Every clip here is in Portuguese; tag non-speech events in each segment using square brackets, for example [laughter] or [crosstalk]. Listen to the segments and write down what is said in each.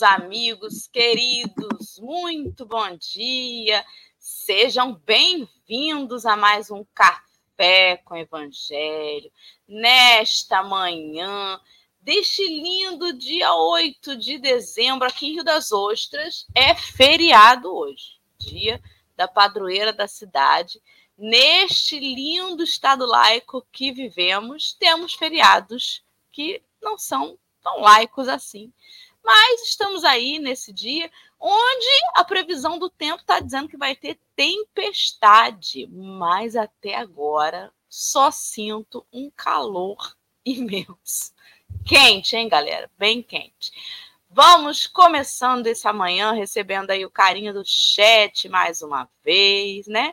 Meus amigos queridos, muito bom dia. Sejam bem-vindos a mais um Café com Evangelho, nesta manhã deste lindo dia 8 de dezembro, aqui em Rio das Ostras. É feriado hoje, dia da padroeira da cidade. Neste lindo estado laico que vivemos, temos feriados que não são tão laicos assim. Mas estamos aí nesse dia onde a previsão do tempo está dizendo que vai ter tempestade, mas até agora só sinto um calor [laughs] imenso. Quente, hein, galera? Bem quente. Vamos começando esse amanhã, recebendo aí o carinho do chat mais uma vez, né?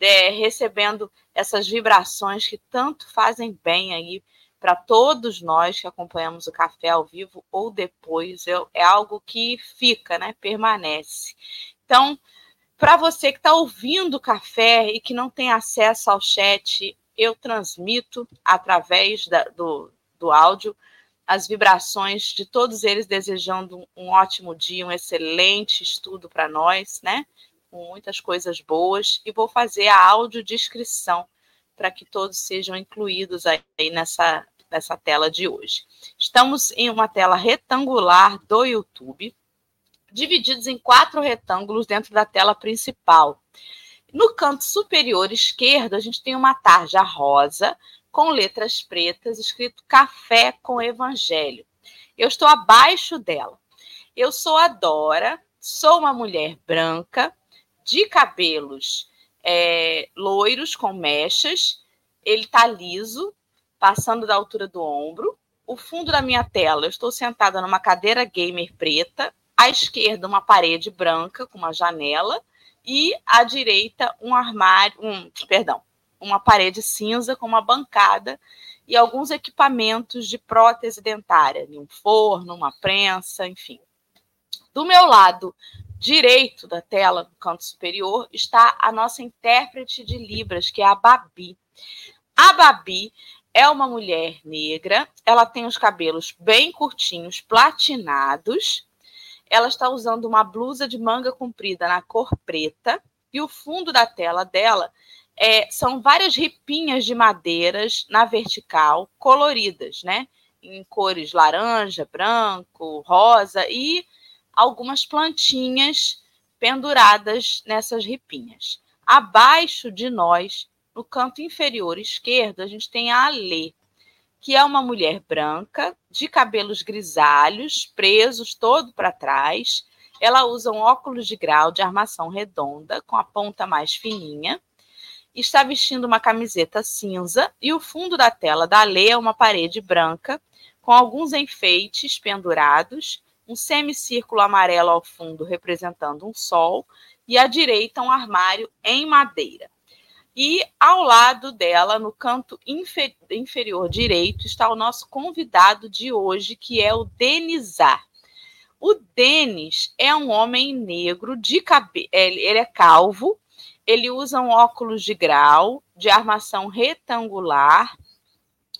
É, recebendo essas vibrações que tanto fazem bem aí para todos nós que acompanhamos o café ao vivo ou depois, eu, é algo que fica, né? Permanece. Então, para você que está ouvindo o café e que não tem acesso ao chat, eu transmito através da, do, do áudio as vibrações de todos eles desejando um ótimo dia, um excelente estudo para nós, né? Com muitas coisas boas e vou fazer a audiodescrição para que todos sejam incluídos aí nessa, nessa tela de hoje. Estamos em uma tela retangular do YouTube, divididos em quatro retângulos dentro da tela principal. No canto superior esquerdo, a gente tem uma tarja rosa com letras pretas escrito Café com Evangelho. Eu estou abaixo dela. Eu sou a Dora, sou uma mulher branca, de cabelos é, loiros com mechas, ele está liso, passando da altura do ombro. O fundo da minha tela, eu estou sentada numa cadeira gamer preta, à esquerda uma parede branca com uma janela e à direita um armário, um, perdão, uma parede cinza com uma bancada e alguns equipamentos de prótese dentária, um forno, uma prensa, enfim. Do meu lado direito da tela, no canto superior, está a nossa intérprete de Libras, que é a Babi. A Babi é uma mulher negra, ela tem os cabelos bem curtinhos, platinados. Ela está usando uma blusa de manga comprida na cor preta e o fundo da tela dela é, são várias ripinhas de madeiras na vertical, coloridas, né? Em cores laranja, branco, rosa e algumas plantinhas penduradas nessas ripinhas. Abaixo de nós, no canto inferior esquerdo, a gente tem a Alê, que é uma mulher branca, de cabelos grisalhos, presos todo para trás. Ela usa um óculos de grau de armação redonda, com a ponta mais fininha. Está vestindo uma camiseta cinza e o fundo da tela da Alê é uma parede branca, com alguns enfeites pendurados um semicírculo amarelo ao fundo representando um sol e à direita um armário em madeira. E ao lado dela, no canto inferior direito, está o nosso convidado de hoje, que é o Denizar. O Denis é um homem negro de cabelo, ele é calvo, ele usa um óculos de grau de armação retangular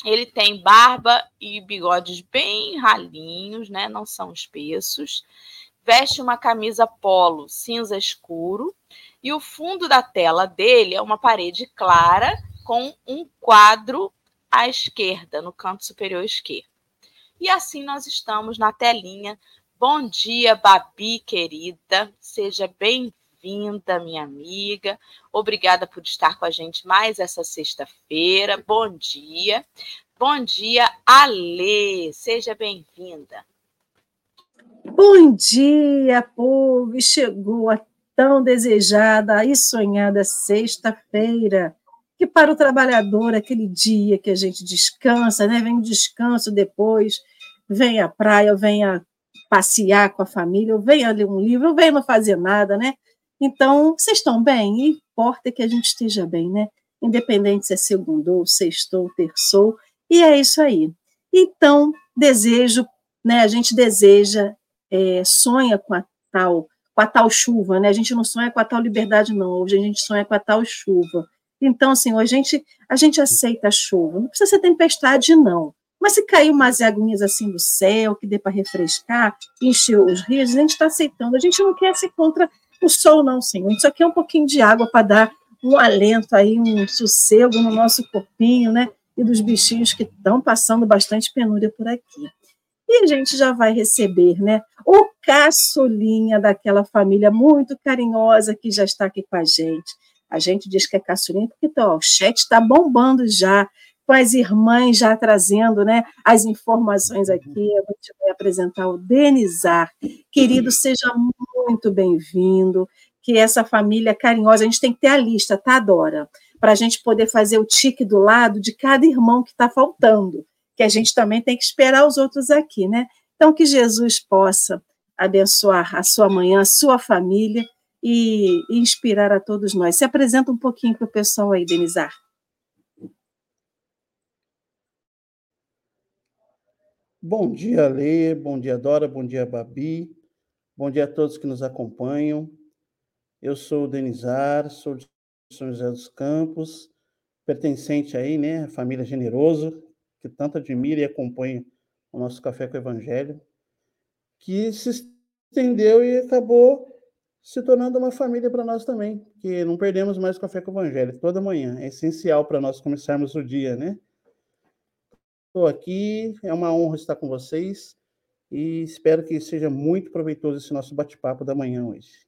ele tem barba e bigodes bem ralinhos, né? Não são espessos. Veste uma camisa polo cinza escuro e o fundo da tela dele é uma parede clara com um quadro à esquerda, no canto superior esquerdo. E assim nós estamos na telinha. Bom dia, Babi querida. Seja bem-vinda, minha amiga. Obrigada por estar com a gente mais essa sexta-feira. Bom dia. Bom dia, Alê. Seja bem-vinda. Bom dia, povo. Chegou a tão desejada e sonhada sexta-feira, que para o trabalhador aquele dia que a gente descansa, né? Vem o descanso depois, vem à praia, vem a passear com a família, ou vem a ler um livro, ou vem não fazer nada, né? Então, vocês estão bem? E importa que a gente esteja bem, né? Independente se é segundou, sextou, terçou, e é isso aí. Então, desejo, né? A gente deseja, é, sonha com a tal, com a tal chuva, né? A gente não sonha com a tal liberdade, não. Hoje a gente sonha com a tal chuva. Então, assim, a gente, a gente aceita a chuva. Não precisa ser tempestade, não. Mas se cair umas aguinhas assim do céu, que dê para refrescar, encher os rios, a gente está aceitando. A gente não quer ser contra o sol, não, Senhor. A gente só quer um pouquinho de água para dar um alento aí, um sossego no nosso corpinho, né? E dos bichinhos que estão passando bastante penúria por aqui. E a gente já vai receber, né? O caçulinha daquela família muito carinhosa que já está aqui com a gente. A gente diz que é caçulinha porque tá, ó, o chat está bombando já, com as irmãs já trazendo né, as informações aqui. A gente vai apresentar o Denizar. Querido, seja muito bem-vindo. Que essa família carinhosa, a gente tem que ter a lista, tá, Dora? Para a gente poder fazer o tique do lado de cada irmão que está faltando, que a gente também tem que esperar os outros aqui, né? Então, que Jesus possa abençoar a sua manhã, a sua família e, inspirar a todos nós. Se apresenta um pouquinho para o pessoal aí, Denizar. Bom dia, Lê, bom dia, Dora, bom dia, Babi, bom dia a todos que nos acompanham. Eu sou o Denizar, sou de São José dos Campos, pertencente aí, né, à família Generoso, que tanto admira e acompanha o nosso Café com o Evangelho, que se estendeu e acabou se tornando uma família para nós também, que não perdemos mais Café com o Evangelho toda manhã. É essencial para nós começarmos o dia, né? Estou aqui, é uma honra estar com vocês e espero que seja muito proveitoso esse nosso bate-papo da manhã hoje.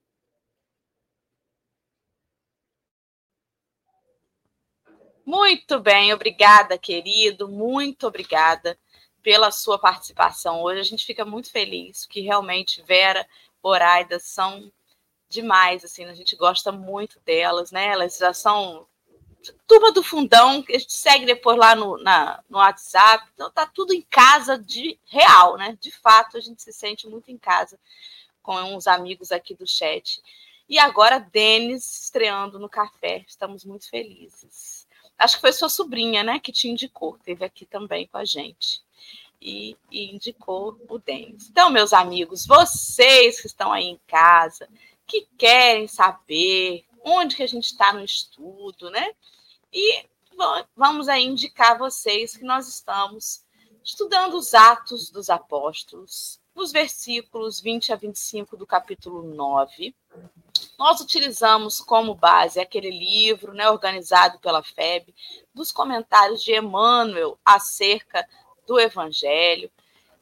Muito bem, obrigada, querido, muito obrigada pela sua participação hoje. A gente fica muito feliz que realmente Vera, Boraida são demais, assim, a gente gosta muito delas, né? Elas já são Turma do Fundão, que a gente segue depois lá no, na, no WhatsApp. Então tá tudo em casa de real, né? De fato, a gente se sente muito em casa com uns amigos aqui do chat. E agora, Denis estreando no café. Estamos muito felizes. Acho que foi sua sobrinha, né, que te indicou, teve aqui também com a gente. E, e indicou o Denis. Então, meus amigos, vocês que estão aí em casa, que querem saber onde que a gente está no estudo, né? E vamos aí indicar a vocês que nós estamos estudando os Atos dos Apóstolos, nos versículos 20 a 25 do capítulo 9. Nós utilizamos como base aquele livro, né, organizado pela FEB, dos comentários de Emmanuel acerca do Evangelho.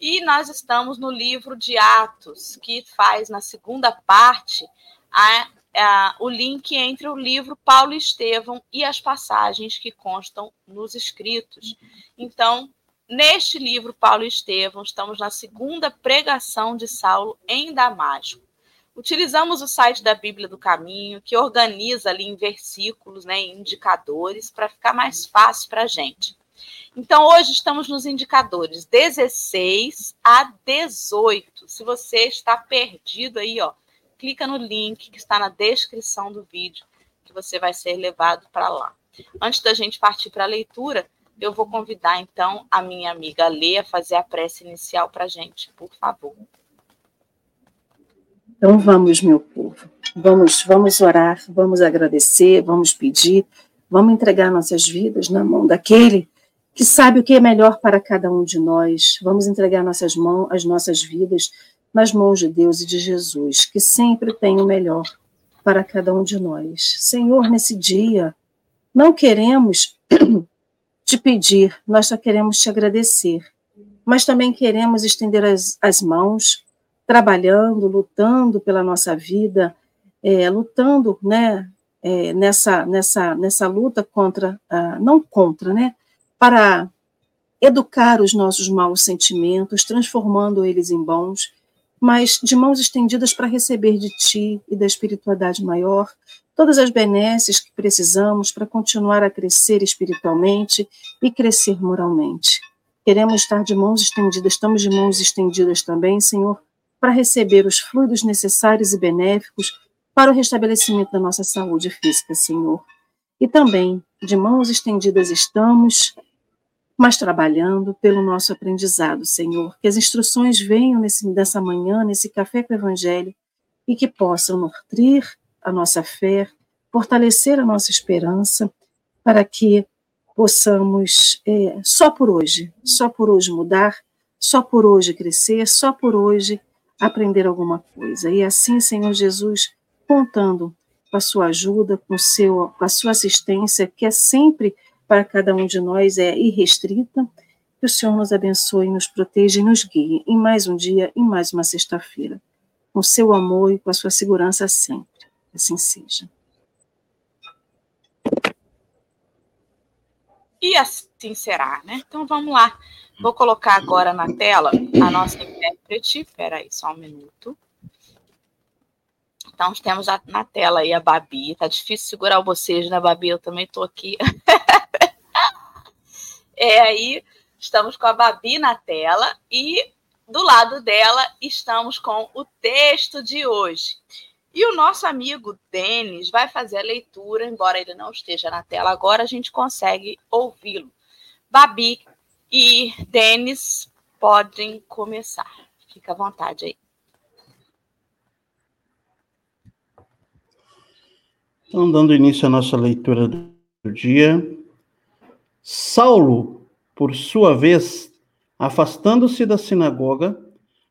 E nós estamos no livro de Atos, que faz na segunda parte a o link entre o livro Paulo e Estevão e as passagens que constam nos escritos. Então, neste livro Paulo e Estevão, estamos na segunda pregação de Saulo em Damasco. Utilizamos o site da Bíblia do Caminho, que organiza ali em versículos, né, em indicadores, para ficar mais fácil para a gente. Então, hoje estamos nos indicadores 16 a 18. Se você está perdido aí, ó, clica no link que está na descrição do vídeo, que você vai ser levado para lá. Antes da gente partir para a leitura, eu vou convidar então a minha amiga Lê a fazer a prece inicial para a gente, por favor. Então vamos, meu povo, vamos, vamos orar, vamos agradecer, vamos pedir, vamos entregar nossas vidas na mão daquele que sabe o que é melhor para cada um de nós. Vamos entregar nossas mãos, as nossas vidas nas mãos de Deus e de Jesus, que sempre tem o melhor para cada um de nós. Senhor, nesse dia, não queremos [clears throat] te pedir, nós só queremos te agradecer, mas também queremos estender as, as mãos, trabalhando, lutando pela nossa vida, é, lutando, né, é, nessa, nessa, nessa luta contra, uh, não contra, né, para educar os nossos maus sentimentos, transformando eles em bons mas de mãos estendidas para receber de ti e da espiritualidade maior todas as benesses que precisamos para continuar a crescer espiritualmente e crescer moralmente. Queremos estar de mãos estendidas, estamos de mãos estendidas também, Senhor, para receber os fluidos necessários e benéficos para o restabelecimento da nossa saúde física, Senhor. E também, de mãos estendidas estamos mas trabalhando pelo nosso aprendizado, Senhor. Que as instruções venham nesse, nessa manhã, nesse café com o Evangelho, e que possam nutrir a nossa fé, fortalecer a nossa esperança, para que possamos, é, só por hoje, só por hoje mudar, só por hoje crescer, só por hoje aprender alguma coisa. E assim, Senhor Jesus, contando com a sua ajuda, com, seu, com a sua assistência, que é sempre para cada um de nós é irrestrita, que o Senhor nos abençoe, nos proteja e nos guie em mais um dia, em mais uma sexta-feira, com seu amor e com a sua segurança sempre. Assim seja. E assim será, né? Então vamos lá. Vou colocar agora na tela a nossa intérprete. Espera aí, só um minuto. Então, temos a, na tela aí a Babi. Tá difícil segurar bocejo, né, Babi? Eu também tô aqui. [laughs] é aí, estamos com a Babi na tela e do lado dela estamos com o texto de hoje. E o nosso amigo Denis vai fazer a leitura, embora ele não esteja na tela agora, a gente consegue ouvi-lo. Babi e Denis podem começar. Fica à vontade aí. Então, dando início à nossa leitura do dia, Saulo, por sua vez, afastando-se da sinagoga,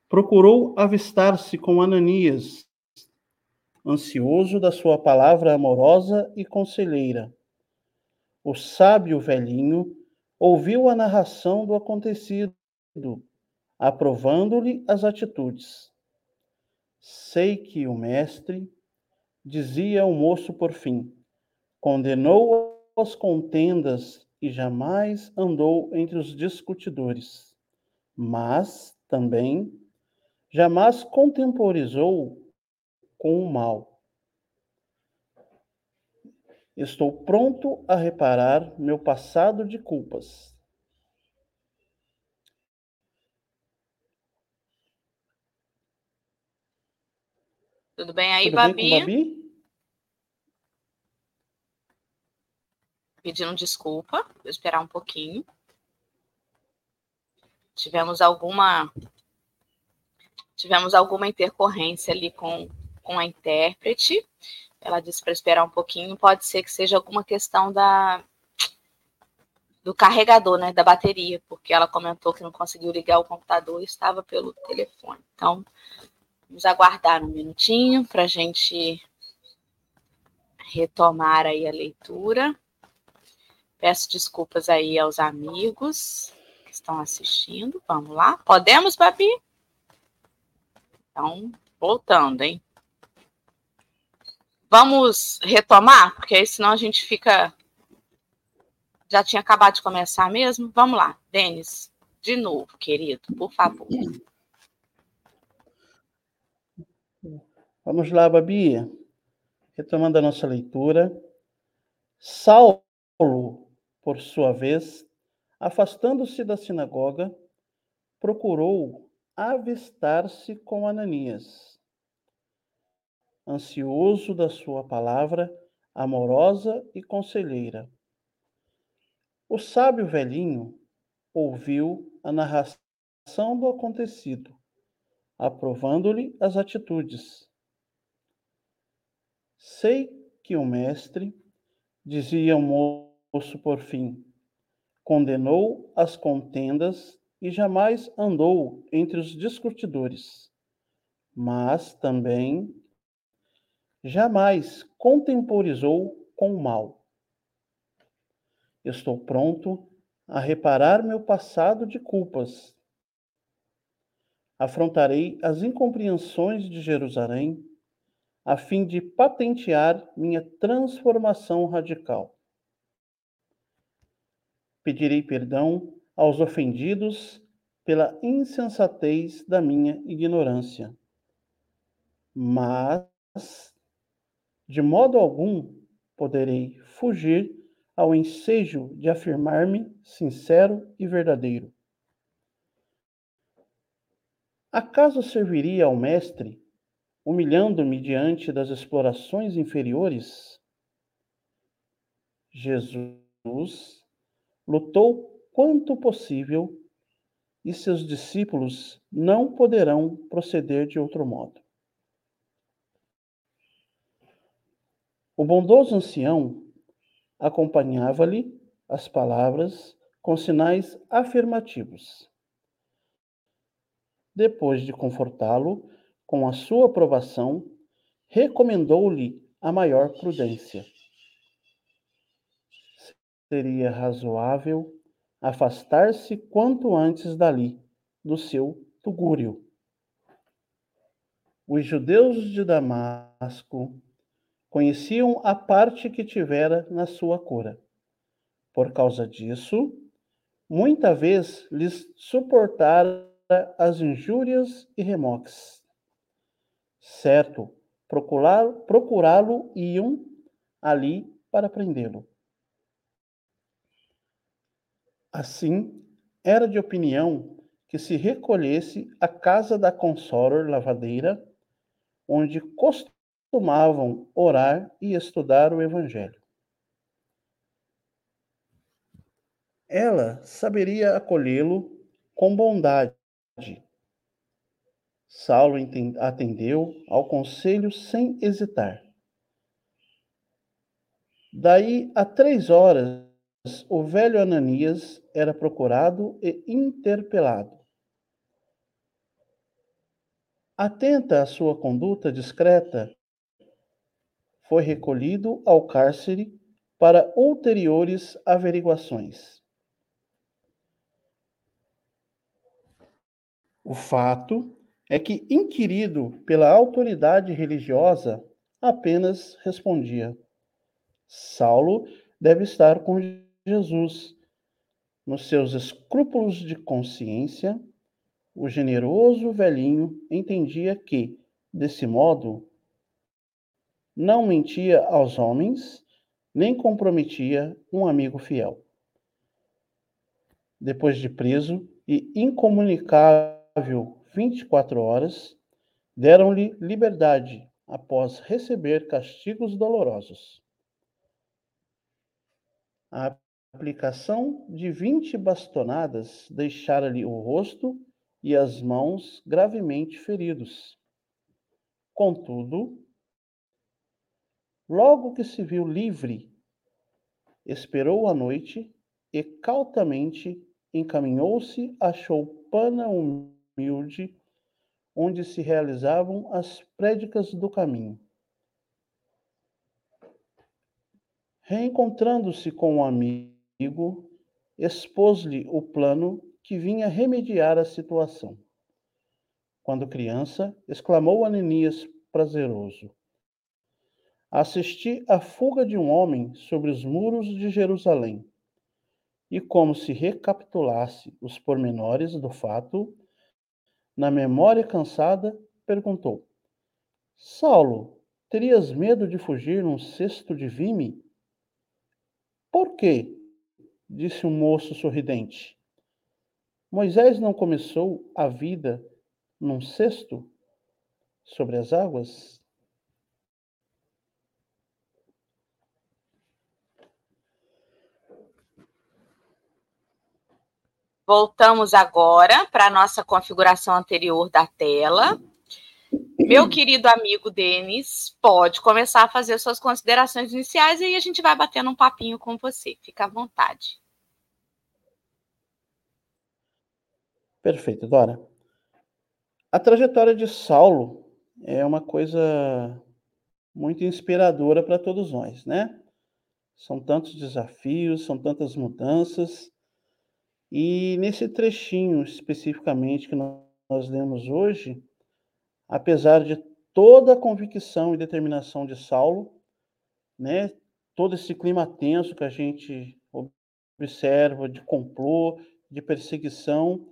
procurou avistar-se com Ananias, ansioso da sua palavra amorosa e conselheira. O sábio velhinho ouviu a narração do acontecido, aprovando-lhe as atitudes. Sei que o mestre, dizia o moço por fim, condenou as contendas e jamais andou entre os discutidores, mas também jamais contemporizou com o mal. Estou pronto a reparar meu passado de culpas. Tudo bem aí, Tudo Babi? Bem Babi? Pedindo desculpa, vou esperar um pouquinho. Tivemos alguma tivemos alguma intercorrência ali com com a intérprete. Ela disse para esperar um pouquinho. Pode ser que seja alguma questão da do carregador, né, da bateria, porque ela comentou que não conseguiu ligar o computador e estava pelo telefone. Então, vamos aguardar um minutinho para a gente retomar aí a leitura. Peço desculpas aí aos amigos que estão assistindo. Vamos lá? Podemos, Babi? Então, voltando, hein? Vamos retomar, porque aí senão a gente fica. Já tinha acabado de começar mesmo? Vamos lá, Denis, de novo, querido, por favor. Vamos lá, Babi. Retomando a nossa leitura. Saulo, por sua vez, afastando-se da sinagoga, procurou avistar-se com Ananias ansioso da sua palavra, amorosa e conselheira. O sábio velhinho ouviu a narração do acontecido, aprovando-lhe as atitudes. Sei que o mestre, dizia o moço por fim, condenou as contendas e jamais andou entre os discutidores, mas também jamais contemporizou com o mal. Estou pronto a reparar meu passado de culpas. Afrontarei as incompreensões de Jerusalém a fim de patentear minha transformação radical. Pedirei perdão aos ofendidos pela insensatez da minha ignorância. Mas de modo algum poderei fugir ao ensejo de afirmar-me sincero e verdadeiro. Acaso serviria ao mestre, humilhando-me diante das explorações inferiores? Jesus lutou quanto possível e seus discípulos não poderão proceder de outro modo. O bondoso ancião acompanhava-lhe as palavras com sinais afirmativos. Depois de confortá-lo com a sua aprovação, recomendou-lhe a maior prudência. Seria razoável afastar-se quanto antes dali, do seu tugúrio. Os judeus de Damasco conheciam a parte que tivera na sua cura. Por causa disso, muita vez lhes suportara as injúrias e remoques. Certo, procurá-lo iam ali para prendê-lo. Assim, era de opinião que se recolhesse à casa da consoror lavadeira, onde costumavam orar e estudar o Evangelho. Ela saberia acolhê-lo com bondade. Saulo atendeu ao conselho sem hesitar. Daí a três horas, o velho Ananias era procurado e interpelado. Atenta à sua conduta discreta, foi recolhido ao cárcere para ulteriores averiguações. O fato é que, inquirido pela autoridade religiosa, apenas respondia: Saulo deve estar com Jesus. Nos seus escrúpulos de consciência, o generoso velhinho entendia que, desse modo, não mentia aos homens, nem comprometia um amigo fiel. Depois de preso e incomunicável 24 horas, deram-lhe liberdade após receber castigos dolorosos. A aplicação de 20 bastonadas deixara-lhe o rosto e as mãos gravemente feridos. Contudo, logo que se viu livre, esperou a noite e cautamente encaminhou-se à choupana humilde onde se realizavam as prédicas do caminho. Reencontrando-se com o um amigo, expôs-lhe o plano que vinha remediar a situação. Quando criança, exclamou Ananias prazeroso: Assisti à fuga de um homem sobre os muros de Jerusalém. E como se recapitulasse os pormenores do fato, na memória cansada, perguntou: Saulo, terias medo de fugir num cesto de vime? Por quê? disse o um moço sorridente. Moisés não começou a vida num cesto sobre as águas? Voltamos agora para a nossa configuração anterior da tela. Meu [clears throat] querido amigo Denis, pode começar a fazer suas considerações iniciais e aí a gente vai batendo um papinho com você. Fica à vontade. Perfeito, Dora. A trajetória de Saulo é uma coisa muito inspiradora para todos nós, né? São tantos desafios, são tantas mudanças. E nesse trechinho especificamente que nós lemos hoje, apesar de toda a convicção e determinação de Saulo, né, todo esse clima tenso que a gente observa de complô, de perseguição,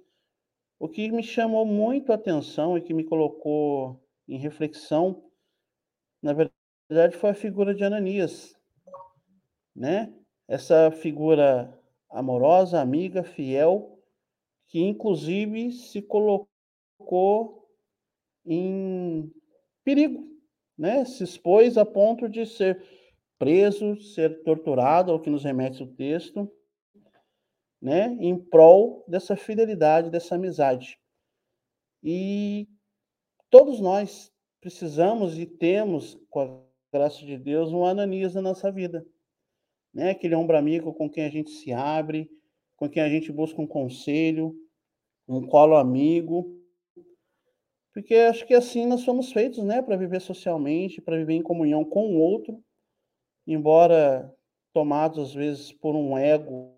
o que me chamou muito a atenção e que me colocou em reflexão, na verdade, foi a figura de Ananias, né? Essa figura amorosa, amiga, fiel, que inclusive se colocou em perigo, né? Se expôs a ponto de ser preso, ser torturado, ao que nos remete o texto, né, em prol dessa fidelidade, dessa amizade. E todos nós precisamos e temos, com a graça de Deus, um Ananias na nossa vida. Né? Aquele ombro amigo com quem a gente se abre, com quem a gente busca um conselho, um colo amigo. Porque acho que assim nós somos feitos, né, para viver socialmente, para viver em comunhão com o outro, embora tomados às vezes por um ego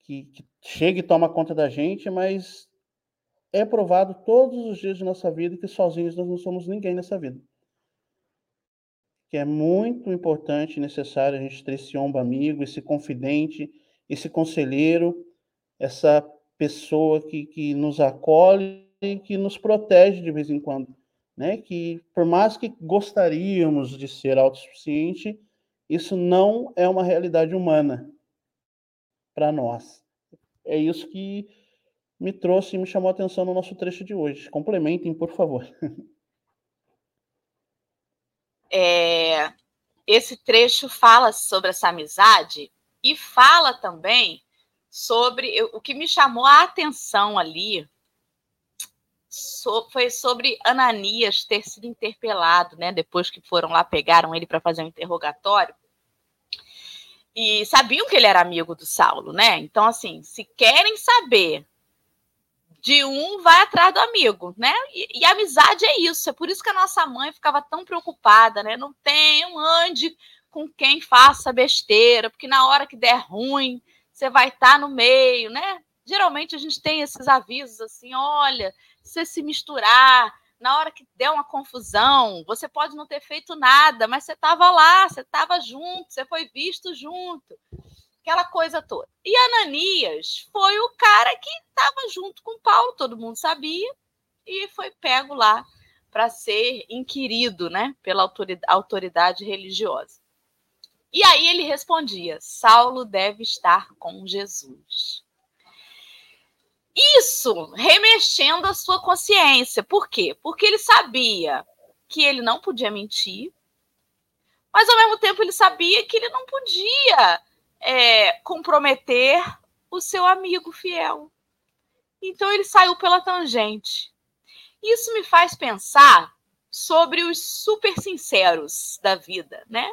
que, que chega e toma conta da gente, mas é provado todos os dias de nossa vida que sozinhos nós não somos ninguém nessa vida que é muito importante e necessário a gente ter esse ombro amigo, esse confidente, esse conselheiro, essa pessoa que, que nos acolhe e que nos protege de vez em quando. Né? Que, por mais que gostaríamos de ser autossuficiente, isso não é uma realidade humana para nós. É isso que me trouxe e me chamou a atenção no nosso trecho de hoje. Complementem, por favor. [laughs] É, esse trecho fala sobre essa amizade e fala também sobre o que me chamou a atenção ali so, foi sobre Ananias ter sido interpelado, né? Depois que foram lá pegaram ele para fazer um interrogatório e sabiam que ele era amigo do Saulo, né? Então assim, se querem saber de um vai atrás do amigo, né? E, e, amizade é isso. É por isso que a nossa mãe ficava tão preocupada, né? Não tem um ande com quem faça besteira, porque na hora que der ruim, você vai estar tá no meio, né? Geralmente a gente tem esses avisos assim: olha, se você se misturar, na hora que der uma confusão, você pode não ter feito nada, mas você estava lá, você estava junto, você foi visto junto aquela coisa toda. E Ananias foi o cara que estava junto com Paulo, todo mundo sabia, e foi pego lá para ser inquirido né, pela autoridade religiosa. E aí ele respondia: Saulo deve estar com Jesus. Isso remexendo a sua consciência. Por quê? Porque ele sabia que ele não podia mentir, mas ao mesmo tempo ele sabia que ele não podia é, comprometer o seu amigo fiel. Então ele saiu pela tangente. Isso me faz pensar sobre os super sinceros da vida, né?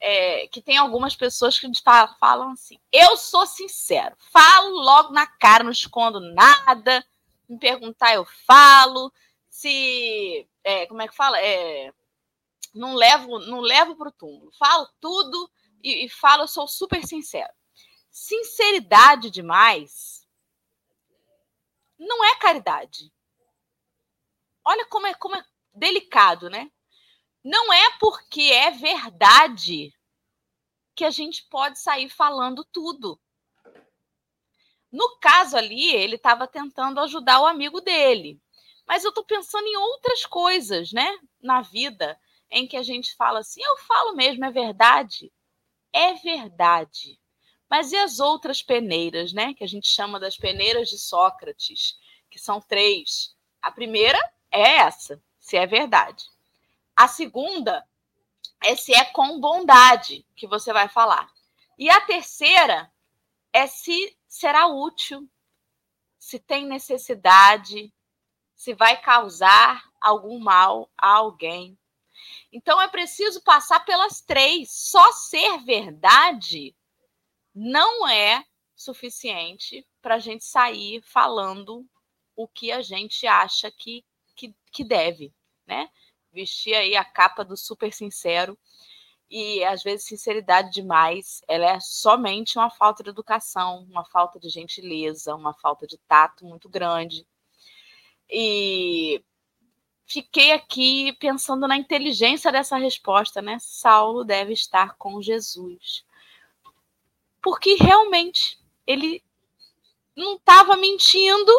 É, que tem algumas pessoas que falam assim: eu sou sincero, falo logo na cara, não escondo nada. Me perguntar, eu falo. Se. É, como é que fala? É, não levo não levo para o túmulo. Falo tudo e, e falo, sou super sincero. Sinceridade demais não é caridade. Olha como é, como é delicado, né? Não é porque é verdade que a gente pode sair falando tudo. No caso ali, ele estava tentando ajudar o amigo dele. Mas eu estou pensando em outras coisas, né? Na vida, em que a gente fala assim, eu falo mesmo, é verdade é verdade. Mas e as outras peneiras, né? Que a gente chama das peneiras de Sócrates, que são três. A primeira é essa, se é verdade. A segunda é se é com bondade que você vai falar. E a terceira é se será útil, se tem necessidade, se vai causar algum mal a alguém. Então é preciso passar pelas três. Só ser verdade não é suficiente para a gente sair falando o que a gente acha que, que, que deve, né? Vestir aí a capa do super sincero e às vezes sinceridade demais, ela é somente uma falta de educação, uma falta de gentileza, uma falta de tato muito grande. E fiquei aqui pensando na inteligência dessa resposta, né? Saulo deve estar com Jesus. Porque realmente ele não estava mentindo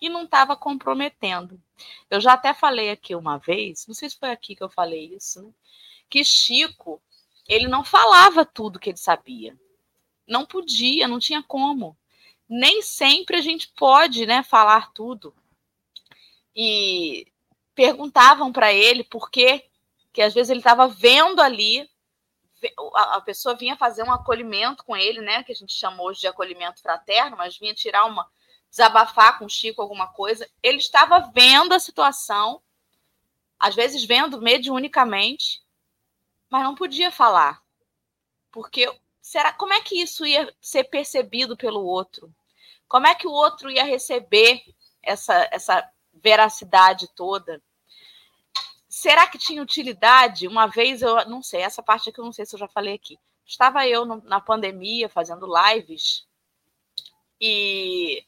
e não estava comprometendo. Eu já até falei aqui uma vez, não sei se foi aqui que eu falei isso, né? que Chico, ele não falava tudo que ele sabia. Não podia, não tinha como. Nem sempre a gente pode, né, falar tudo. E perguntavam para ele por quê, que às vezes ele estava vendo ali, a, pessoa vinha fazer um acolhimento com ele, né, que a gente chamou hoje de acolhimento fraterno, mas vinha tirar uma desabafar com o Chico alguma coisa. Ele estava vendo a situação, às vezes vendo mediunicamente, mas não podia falar. Porque será como é que isso ia ser percebido pelo outro? Como é que o outro ia receber essa, essa veracidade toda? Será que tinha utilidade? Uma vez eu não sei, essa parte aqui eu não sei se eu já falei aqui. Estava eu no, na pandemia fazendo lives e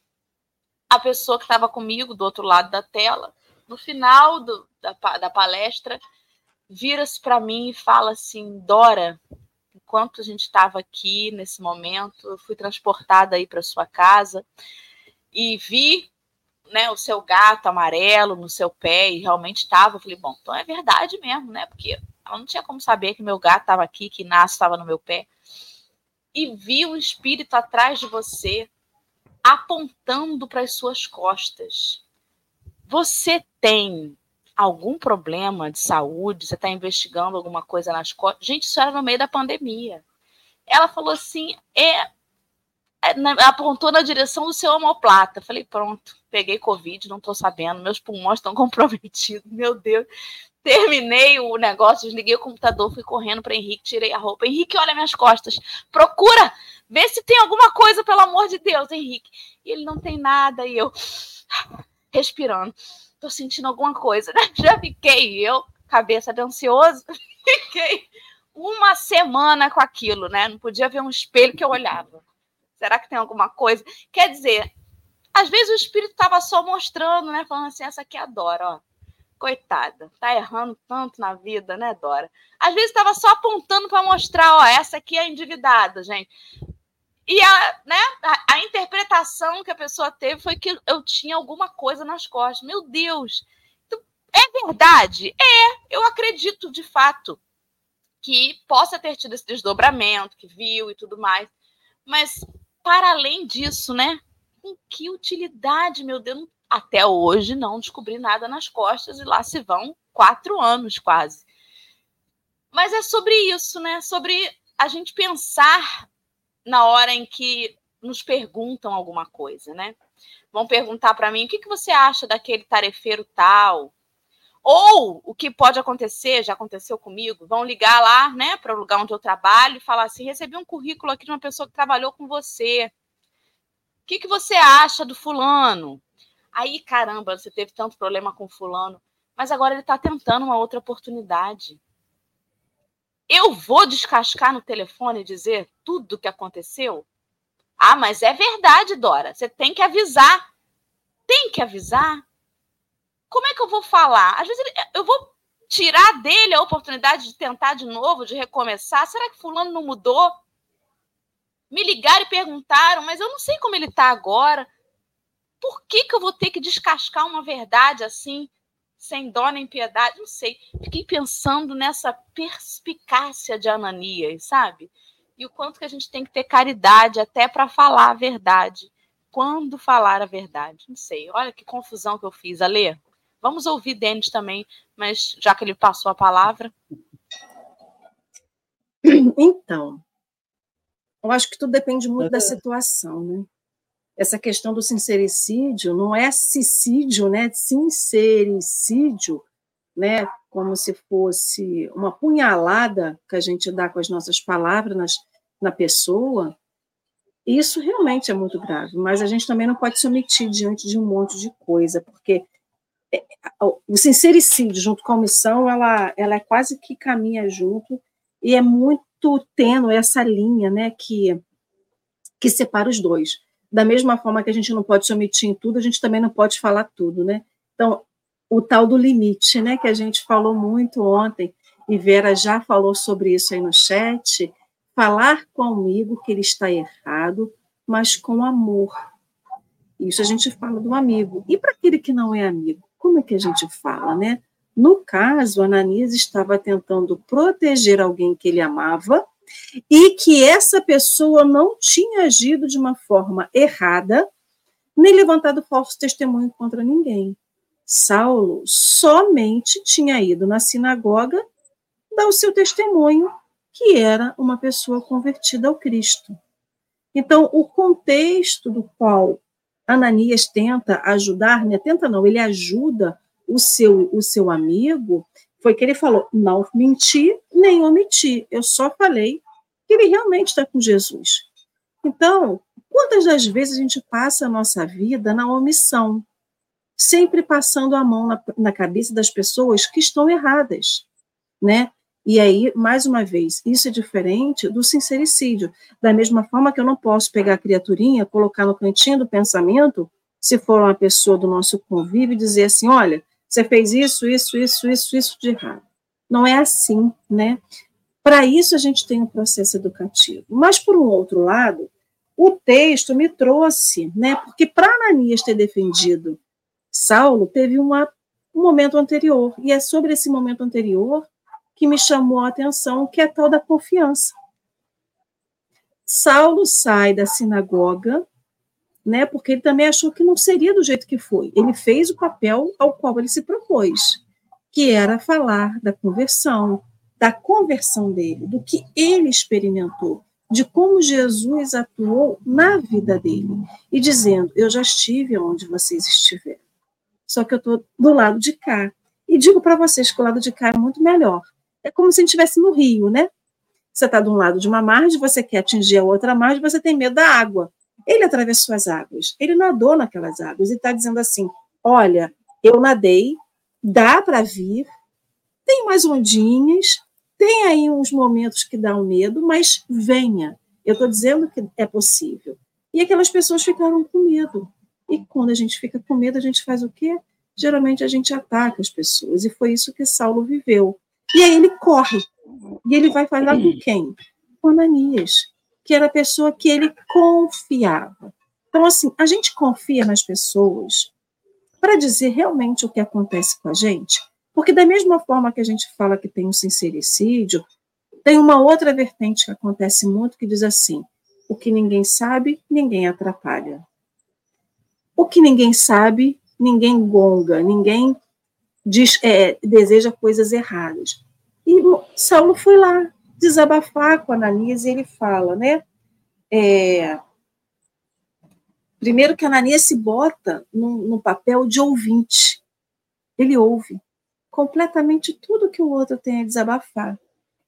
a pessoa que estava comigo do outro lado da tela, no final do, da, da palestra, vira-se para mim e fala assim: Dora, enquanto a gente estava aqui nesse momento, eu fui transportada aí para sua casa e vi né, o seu gato amarelo no seu pé e realmente estava. Eu falei, bom, então é verdade mesmo, né? Porque ela não tinha como saber que meu gato estava aqui, que Inácio estava no meu pé. E vi um espírito atrás de você apontando para as suas costas. Você tem algum problema de saúde? Você está investigando alguma coisa nas costas? Gente, isso era no meio da pandemia. Ela falou assim: é, apontou na direção do seu homoplata. Falei, pronto, peguei Covid, não estou sabendo, meus pulmões estão [laughs] comprometidos, meu Deus. Terminei o negócio, desliguei o computador, fui correndo para Henrique, tirei a roupa. Henrique, olha minhas costas. Procura, vê se tem alguma coisa, pelo amor de Deus, Henrique. E ele não tem nada, e eu [sighs] respirando. Tô sentindo alguma coisa, né? [laughs] Já fiquei, eu, cabeça de ansioso, [laughs] fiquei uma semana com aquilo, né? Não podia ver um espelho que eu olhava. Será que tem alguma coisa? Quer dizer, às vezes o espírito estava só mostrando, né? Falando assim, essa aqui adora, ó coitada, tá errando tanto na vida, né, Dora? Às vezes estava só apontando para mostrar, ó, essa aqui é endividada, gente. E a, né, a, a, interpretação que a pessoa teve foi que eu tinha alguma coisa nas costas. Meu Deus! Então, é verdade? É, eu acredito de fato que possa ter tido esse desdobramento, que viu e tudo mais. Mas, para além disso, né? Com que utilidade, meu Deus? até hoje não descobri nada nas costas e lá se vão quatro anos quase. Mas é sobre isso, né? Sobre a gente pensar na hora em que nos perguntam alguma coisa, né? Vão perguntar para mim o que, que você acha daquele tarefeiro tal, ou o que pode acontecer, já aconteceu comigo, vão ligar lá, né, para o lugar onde eu trabalho e falar assim: recebi um currículo aqui de uma pessoa que trabalhou com você. O que, que você acha do fulano? Aí, caramba, você teve tanto problema com fulano, mas agora ele está tentando uma outra oportunidade. Eu vou descascar no telefone e dizer tudo o que aconteceu? Ah, mas é verdade, Dora. Você tem que avisar. Tem que avisar. Como é que eu vou falar? Às vezes ele, eu vou tirar dele a oportunidade de tentar de novo, de recomeçar. Será que fulano não mudou? Me ligaram e perguntaram, mas eu não sei como ele está agora por que, que eu vou ter que descascar uma verdade assim, sem dó nem piedade? Não sei. Fiquei pensando nessa perspicácia de Ananias, sabe? E o quanto que a gente tem que ter caridade até para falar a verdade. Quando falar a verdade? Não sei. Olha que confusão que eu fiz, Alê. Vamos ouvir Denis também, mas já que ele passou a palavra. Então, eu acho que tudo depende muito da situação, né? essa questão do sincericídio não é suicídio, né? Sincericídio, né? Como se fosse uma punhalada que a gente dá com as nossas palavras nas, na pessoa. Isso realmente é muito grave, mas a gente também não pode se omitir diante de um monte de coisa, porque o sincericídio junto com a omissão, ela, ela é quase que caminha junto e é muito tênue essa linha, né, que, que separa os dois da mesma forma que a gente não pode se omitir em tudo, a gente também não pode falar tudo, né? Então, o tal do limite, né, que a gente falou muito ontem, e Vera já falou sobre isso aí no chat, falar com o amigo que ele está errado, mas com amor. Isso a gente fala do amigo. E para aquele que não é amigo, como é que a gente fala, né? No caso, Ananias estava tentando proteger alguém que ele amava, e que essa pessoa não tinha agido de uma forma errada, nem levantado falso testemunho contra ninguém. Saulo somente tinha ido na sinagoga dar o seu testemunho que era uma pessoa convertida ao Cristo. Então, o contexto do qual Ananias tenta ajudar, né? tenta não, ele ajuda o seu, o seu amigo, foi que ele falou: não menti nem omiti, eu só falei que ele realmente está com Jesus. Então, quantas das vezes a gente passa a nossa vida na omissão, sempre passando a mão na, na cabeça das pessoas que estão erradas, né? E aí, mais uma vez, isso é diferente do sincericídio. Da mesma forma que eu não posso pegar a criaturinha, colocar no cantinho do pensamento, se for uma pessoa do nosso convívio, e dizer assim: olha, você fez isso, isso, isso, isso, isso de errado. Não é assim, né? Para isso a gente tem um processo educativo. Mas, por um outro lado, o texto me trouxe, né? Porque para Ananias ter defendido Saulo, teve uma, um momento anterior. E é sobre esse momento anterior que me chamou a atenção, que é a tal da confiança. Saulo sai da sinagoga, né, porque ele também achou que não seria do jeito que foi. Ele fez o papel ao qual ele se propôs, que era falar da conversão, da conversão dele, do que ele experimentou, de como Jesus atuou na vida dele, e dizendo: Eu já estive onde vocês estiveram, só que eu estou do lado de cá. E digo para vocês que o lado de cá é muito melhor, é como se a gente estivesse no rio, né? Você está de um lado de uma margem, você quer atingir a outra margem, você tem medo da água. Ele atravessou as águas, ele nadou naquelas águas e está dizendo assim: olha, eu nadei, dá para vir, tem mais ondinhas, tem aí uns momentos que um medo, mas venha. Eu estou dizendo que é possível. E aquelas pessoas ficaram com medo. E quando a gente fica com medo, a gente faz o quê? Geralmente a gente ataca as pessoas. E foi isso que Saulo viveu. E aí ele corre. E ele vai falar com quem? Com Ananias, que era a pessoa que ele confiava. Então, assim, a gente confia nas pessoas para dizer realmente o que acontece com a gente. Porque, da mesma forma que a gente fala que tem um sincericídio, tem uma outra vertente que acontece muito que diz assim: o que ninguém sabe, ninguém atrapalha. O que ninguém sabe, ninguém gonga, ninguém diz, é, deseja coisas erradas. E Saulo foi lá desabafar com Ananias e ele fala, né? É, primeiro que Ananias se bota no, papel de ouvinte. Ele ouve completamente tudo que o outro tem a desabafar.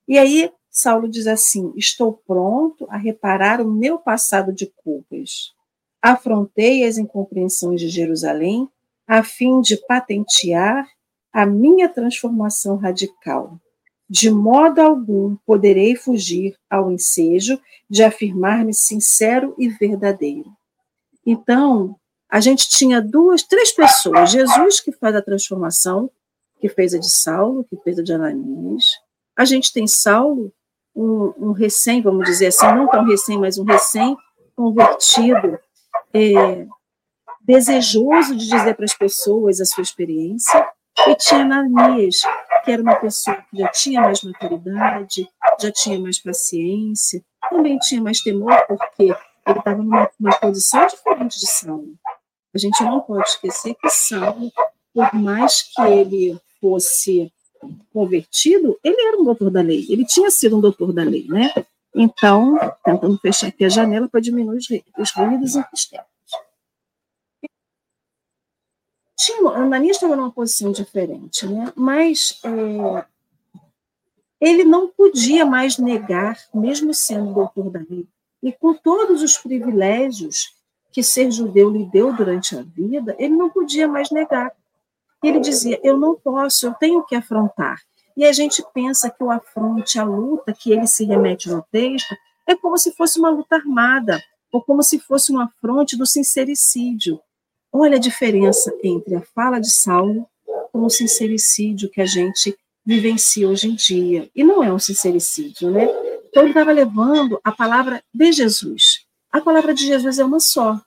E aí Saulo diz assim: Estou pronto a reparar o meu passado de culpas. Afrontei as incompreensões de Jerusalém a fim de patentear a minha transformação radical. De modo algum poderei fugir ao ensejo de afirmar-me sincero e verdadeiro. Então, a gente tinha duas, três pessoas: Jesus, que faz a transformação, que fez a de Saulo, que fez a de Ananias. A gente tem Saulo, um, um recém, vamos dizer assim, não tão recém, mas um recém-convertido, é, desejoso de dizer para as pessoas a sua experiência. E tinha Ananias, que era uma pessoa que já tinha mais maturidade, já tinha mais paciência, também tinha mais temor, porque ele estava numa, numa posição diferente de Saulo. A gente não pode esquecer que Saulo, por mais que ele fosse convertido, ele era um doutor da lei, ele tinha sido um doutor da lei, né? Então, tentando fechar aqui a janela para diminuir os ruídos externos tinha, Ananias estava numa posição diferente, né? mas é, ele não podia mais negar, mesmo sendo doutor da lei, e com todos os privilégios que ser judeu lhe deu durante a vida, ele não podia mais negar. Ele dizia: Eu não posso, eu tenho que afrontar. E a gente pensa que o afronte, a luta que ele se remete no texto, é como se fosse uma luta armada, ou como se fosse um afronte do sincericídio. Olha a diferença entre a fala de Saulo com o sincericídio que a gente vivencia hoje em dia. E não é um sincericídio, né? Então ele estava levando a palavra de Jesus. A palavra de Jesus é uma só.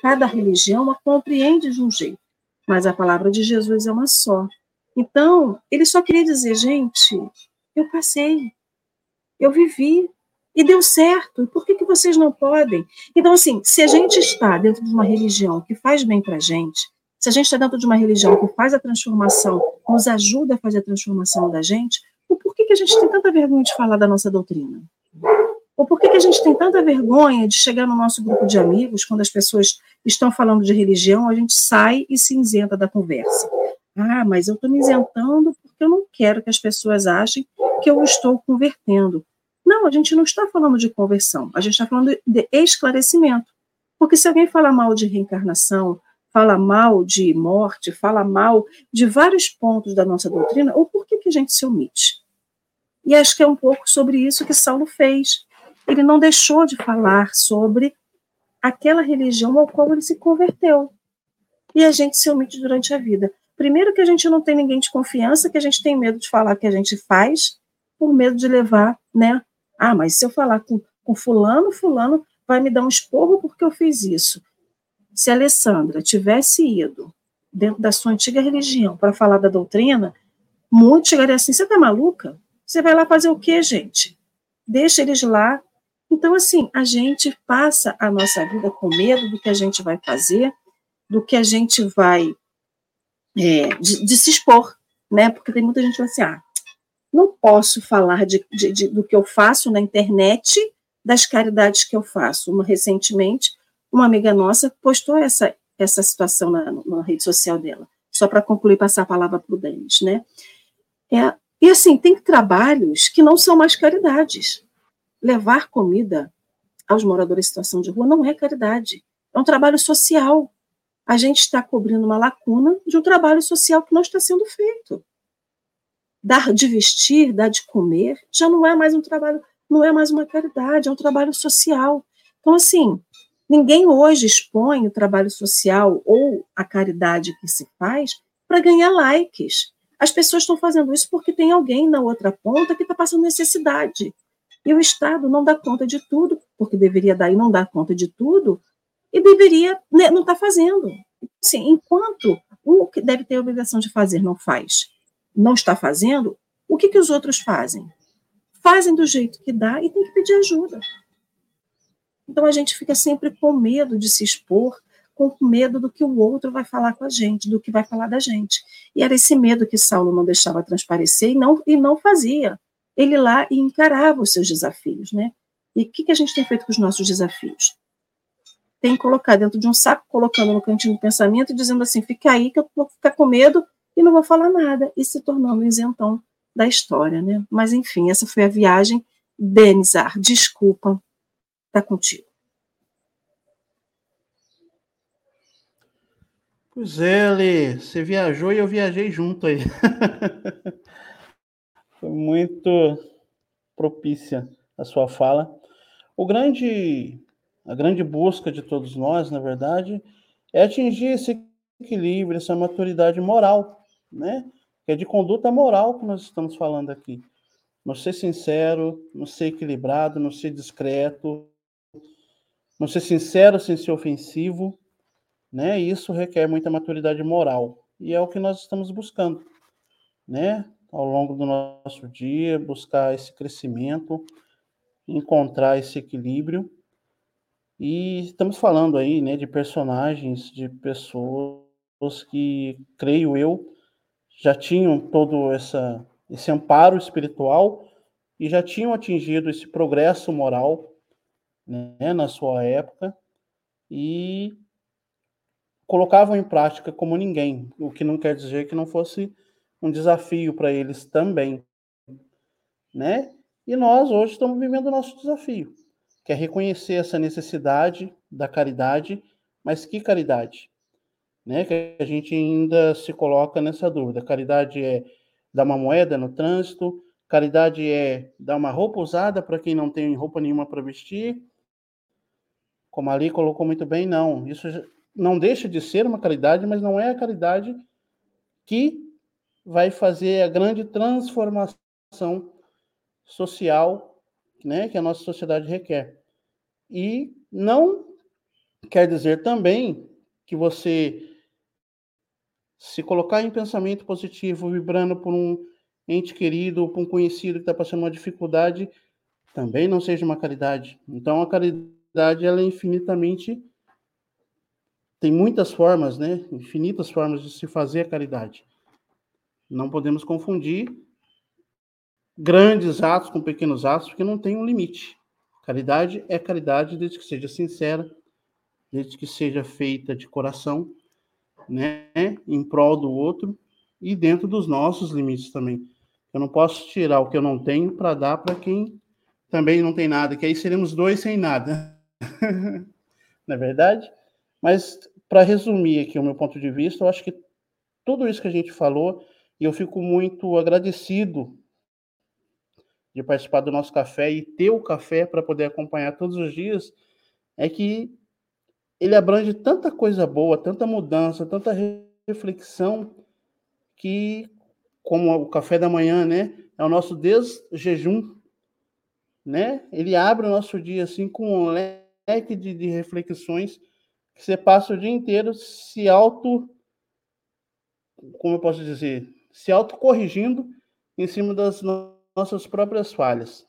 Cada religião a compreende de um jeito, mas a palavra de Jesus é uma só. Então, ele só queria dizer, gente, eu passei, eu vivi, e deu certo. Por que, que vocês não podem? Então, assim, se a gente está dentro de uma religião que faz bem para a gente, se a gente está dentro de uma religião que faz a transformação, nos ajuda a fazer a transformação da gente, por que, que a gente tem tanta vergonha de falar da nossa doutrina? Ou por que, que a gente tem tanta vergonha de chegar no nosso grupo de amigos, quando as pessoas estão falando de religião, a gente sai e se isenta da conversa? Ah, mas eu estou me isentando porque eu não quero que as pessoas achem que eu estou convertendo. Não, a gente não está falando de conversão, a gente está falando de esclarecimento. Porque se alguém fala mal de reencarnação, fala mal de morte, fala mal de vários pontos da nossa doutrina, ou por que, que a gente se omite? E acho que é um pouco sobre isso que Saulo fez. Ele não deixou de falar sobre aquela religião ao qual ele se converteu. E a gente se omite durante a vida. Primeiro que a gente não tem ninguém de confiança, que a gente tem medo de falar que a gente faz, por medo de levar, né? Ah, mas se eu falar com, com fulano, fulano vai me dar um esporro porque eu fiz isso. Se Alessandra tivesse ido dentro da sua antiga religião para falar da doutrina, muitos chegariam assim, você tá maluca? Você vai lá fazer o quê, gente? Deixa eles lá. Então, assim, a gente passa a nossa vida com medo do que a gente vai fazer, do que a gente vai é, de, de, se expor, né? Porque tem muita gente que fala assim, ah, não posso falar de, de, de, do que eu faço na internet, das caridades que eu faço. Uma, recentemente, uma amiga nossa postou essa, essa situação na, na rede social dela, só para concluir, passar a palavra para o Denis, né? É, e assim, tem trabalhos que não são mais caridades. Levar comida aos moradores em situação de rua não é caridade, é um trabalho social. A gente está cobrindo uma lacuna de um trabalho social que não está sendo feito. Dar de vestir, dar de comer, já não é mais um trabalho, não é mais uma caridade, é um trabalho social. Então, assim, ninguém hoje expõe o trabalho social ou a caridade que se faz para ganhar likes as pessoas estão fazendo isso porque tem alguém na outra ponta que está passando necessidade. E o Estado não dá conta de tudo, porque deveria dar e não dá conta de tudo, e deveria, né, não está fazendo. Sim, enquanto o que deve ter a obrigação de fazer não faz, não está fazendo, o que, que os outros fazem? Fazem do jeito que dá e tem que pedir ajuda. Então a gente fica sempre com medo de se expor, com medo do que o outro vai falar com a gente, do que vai falar da gente. E era esse medo que Saulo não deixava transparecer e não, e não fazia. Ele lá encarava os seus desafios, né? E o que, que a gente tem feito com os nossos desafios? Tem que colocar dentro de um saco, colocando no cantinho do pensamento dizendo assim: fica aí que eu vou ficar com medo e não vou falar nada, e se tornando isentão da história, né? Mas enfim, essa foi a viagem. Denizar, desculpa, tá contigo. Pois é, Ale, você viajou e eu viajei junto aí. [laughs] Foi muito propícia a sua fala. O grande, a grande busca de todos nós, na verdade, é atingir esse equilíbrio, essa maturidade moral, né? Que é de conduta moral que nós estamos falando aqui. Não ser sincero, não ser equilibrado, não ser discreto, não ser sincero sem ser ofensivo, né? Isso requer muita maturidade moral e é o que nós estamos buscando, né? Ao longo do nosso dia, buscar esse crescimento, encontrar esse equilíbrio. E estamos falando aí, né, de personagens, de pessoas que, creio eu, já tinham todo essa, esse amparo espiritual e já tinham atingido esse progresso moral né, na sua época e colocavam em prática como ninguém, o que não quer dizer que não fosse um desafio para eles também, né? E nós hoje estamos vivendo o nosso desafio, que é reconhecer essa necessidade da caridade, mas que caridade? Né? Que a gente ainda se coloca nessa dúvida. Caridade é dar uma moeda no trânsito, caridade é dar uma roupa usada para quem não tem roupa nenhuma para vestir. Como ali colocou muito bem, não. Isso não deixa de ser uma caridade, mas não é a caridade que vai fazer a grande transformação social né, que a nossa sociedade requer. E não quer dizer também que você se colocar em pensamento positivo, vibrando por um ente querido, por um conhecido que está passando uma dificuldade, também não seja uma caridade. Então, a caridade ela é infinitamente tem muitas formas, né? Infinitas formas de se fazer a caridade. Não podemos confundir grandes atos com pequenos atos, porque não tem um limite. Caridade é caridade desde que seja sincera, desde que seja feita de coração, né? Em prol do outro e dentro dos nossos limites também. Eu não posso tirar o que eu não tenho para dar para quem também não tem nada, que aí seremos dois sem nada. [laughs] não é verdade? Mas, para resumir aqui o meu ponto de vista, eu acho que tudo isso que a gente falou, e eu fico muito agradecido de participar do nosso café e ter o café para poder acompanhar todos os dias, é que ele abrange tanta coisa boa, tanta mudança, tanta reflexão, que, como o café da manhã, né, é o nosso desjejum, né? Ele abre o nosso dia assim com um leque de, de reflexões que você passa o dia inteiro se auto, como eu posso dizer, se autocorrigindo em cima das nossas próprias falhas.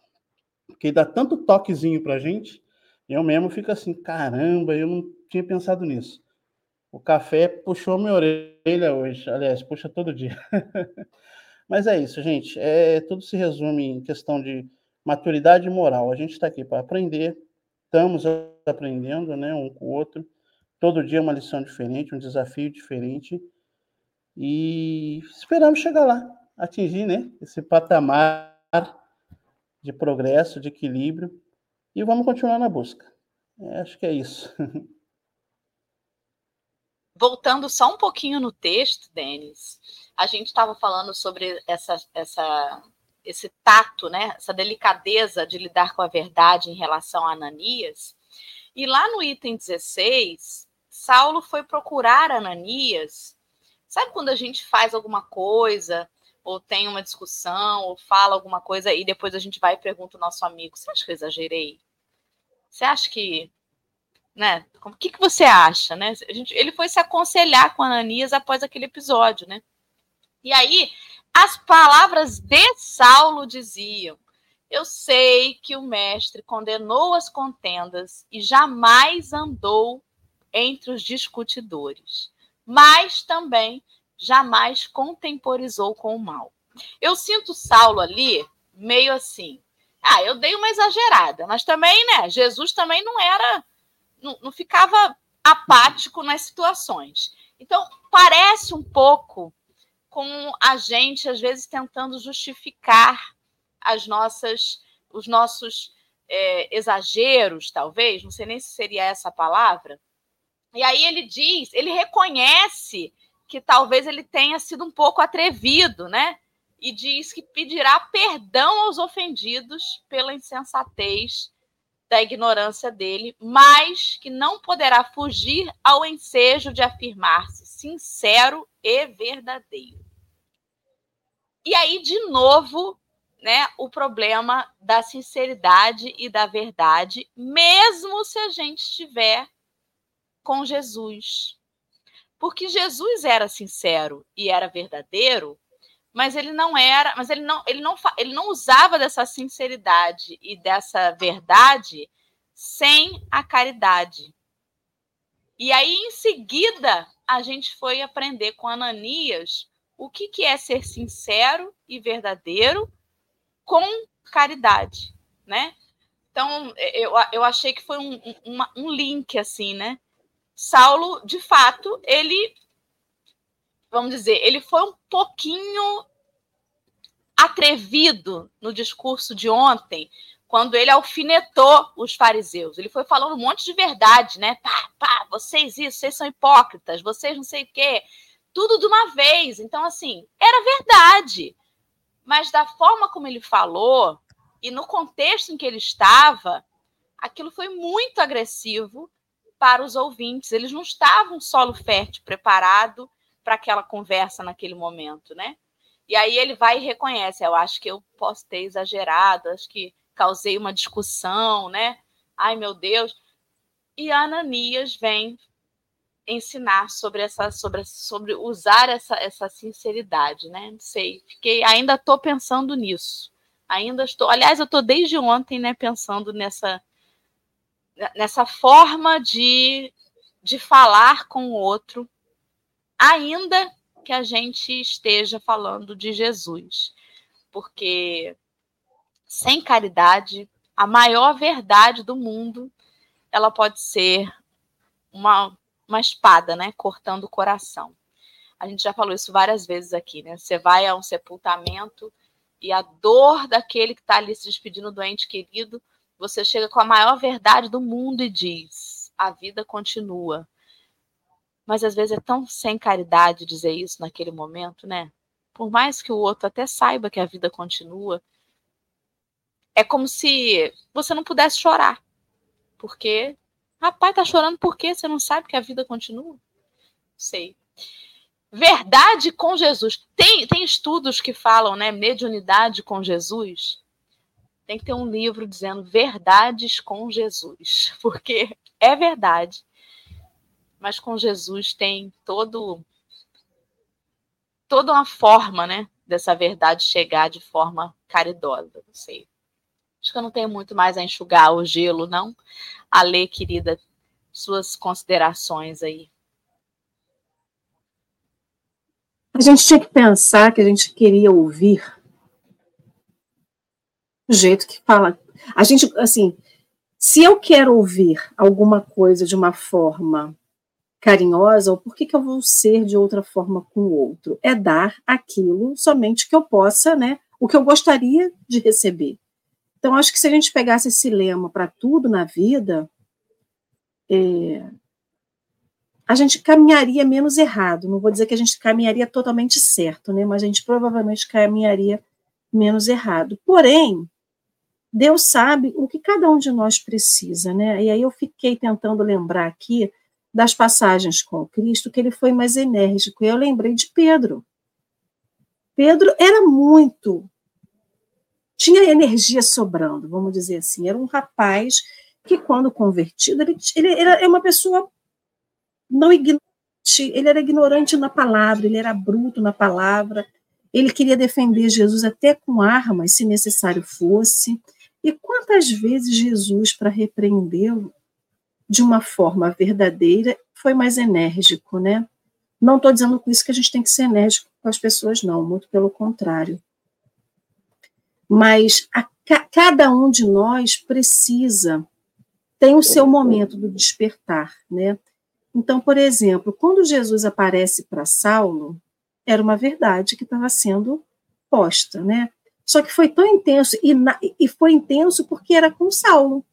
Porque dá tanto toquezinho para gente, eu mesmo fico assim, caramba, eu não tinha pensado nisso. O café puxou minha orelha hoje, aliás, puxa todo dia. [laughs] Mas é isso, gente. É, tudo se resume em questão de maturidade moral. A gente está aqui para aprender, estamos aprendendo, né, um com o outro. Todo dia uma lição diferente, um desafio diferente. E esperamos chegar lá, atingir, né, esse patamar de progresso, de equilíbrio. E vamos continuar na busca. É, acho que é isso. [laughs] voltando só um pouquinho no texto, Denis, a gente estava falando sobre essa, essa, esse tato, né, essa delicadeza de lidar com a verdade em relação a Ananias. E lá no item 16, Saulo foi procurar Ananias. Sabe quando a gente faz alguma coisa, ou tem uma discussão, ou fala alguma coisa, e depois a gente vai e pergunta ao nosso amigo: Você acha que eu exagerei? Você acha que né? O que, que você acha, né? Gente, ele foi se aconselhar com Ananias após aquele episódio, né? E aí, as palavras de Saulo diziam: Eu sei que o mestre condenou as contendas e jamais andou entre os discutidores, mas também jamais contemporizou com o mal. Eu sinto Saulo ali meio assim. Ah, eu dei uma exagerada, mas também, né? Jesus também não era não, não ficava apático nas situações. Então, parece um pouco com a gente, às vezes, tentando justificar as nossas, os nossos é, exageros, talvez, não sei nem se seria essa a palavra. E aí ele diz, ele reconhece que talvez ele tenha sido um pouco atrevido, né? E diz que pedirá perdão aos ofendidos pela insensatez da ignorância dele, mas que não poderá fugir ao ensejo de afirmar-se sincero e verdadeiro. E aí, de novo, né, o problema da sinceridade e da verdade, mesmo se a gente estiver com Jesus. Porque Jesus era sincero e era verdadeiro, mas ele não era, mas ele não, ele não, ele não usava dessa sinceridade e dessa verdade sem a caridade. E aí, em seguida, a gente foi aprender com Ananias o que, que é ser sincero e verdadeiro com caridade, né? Então, eu, eu achei que foi um, um, um link, assim, né? Saulo, de fato, ele vamos dizer, ele foi um pouquinho atrevido no discurso de ontem, quando ele alfinetou os fariseus. Ele foi falando um monte de verdade, né? Pá, pá, vocês isso, vocês são hipócritas, vocês não sei o quê. Tudo de uma vez. Então, assim, era verdade. Mas da forma como ele falou e no contexto em que ele estava, aquilo foi muito agressivo para os ouvintes. Eles não estavam solo fértil preparado para aquela conversa naquele momento, né? E aí ele vai e reconhece, eu acho que eu posso ter exagerado, acho que causei uma discussão, né? Ai, meu Deus. E Ananias vem ensinar sobre essa sobre, sobre usar essa, essa sinceridade, né? Não sei, fiquei ainda estou pensando nisso. Ainda estou, aliás, eu estou desde ontem, né, pensando nessa nessa forma de de falar com o outro ainda que a gente esteja falando de Jesus. Porque sem caridade, a maior verdade do mundo, ela pode ser uma, uma espada, né, cortando o coração. A gente já falou isso várias vezes aqui, né? Você vai a um sepultamento e a dor daquele que está ali se despedindo do ente querido, você chega com a maior verdade do mundo e diz: a vida continua. Mas às vezes é tão sem caridade dizer isso naquele momento, né? Por mais que o outro até saiba que a vida continua, é como se você não pudesse chorar. Porque, rapaz, tá chorando por quê? Você não sabe que a vida continua? Sei. Verdade com Jesus. Tem, tem estudos que falam, né? Mediunidade com Jesus. Tem que ter um livro dizendo verdades com Jesus. [laughs] Porque é verdade. Mas com Jesus tem todo toda uma forma, né, dessa verdade chegar de forma caridosa. Não sei. Acho que eu não tenho muito mais a enxugar o gelo, não. A ler, querida, suas considerações aí. A gente tinha que pensar que a gente queria ouvir o jeito que fala. A gente, assim, se eu quero ouvir alguma coisa de uma forma carinhosa, ou por que, que eu vou ser de outra forma com o outro? É dar aquilo somente que eu possa, né? O que eu gostaria de receber. Então, acho que se a gente pegasse esse lema para tudo na vida, é, a gente caminharia menos errado. Não vou dizer que a gente caminharia totalmente certo, né? Mas a gente provavelmente caminharia menos errado. Porém, Deus sabe o que cada um de nós precisa, né? E aí eu fiquei tentando lembrar aqui das passagens com Cristo que ele foi mais enérgico. E eu lembrei de Pedro. Pedro era muito. Tinha energia sobrando, vamos dizer assim. Era um rapaz que, quando convertido, ele, ele era uma pessoa não ignorante, ele era ignorante na palavra, ele era bruto na palavra, ele queria defender Jesus até com armas, se necessário fosse. E quantas vezes Jesus, para repreendê-lo, de uma forma verdadeira, foi mais enérgico, né? Não estou dizendo com isso que a gente tem que ser enérgico com as pessoas, não, muito pelo contrário. Mas a, cada um de nós precisa, tem o seu momento do despertar, né? Então, por exemplo, quando Jesus aparece para Saulo, era uma verdade que estava sendo posta, né? Só que foi tão intenso, e, na, e foi intenso porque era com Saulo.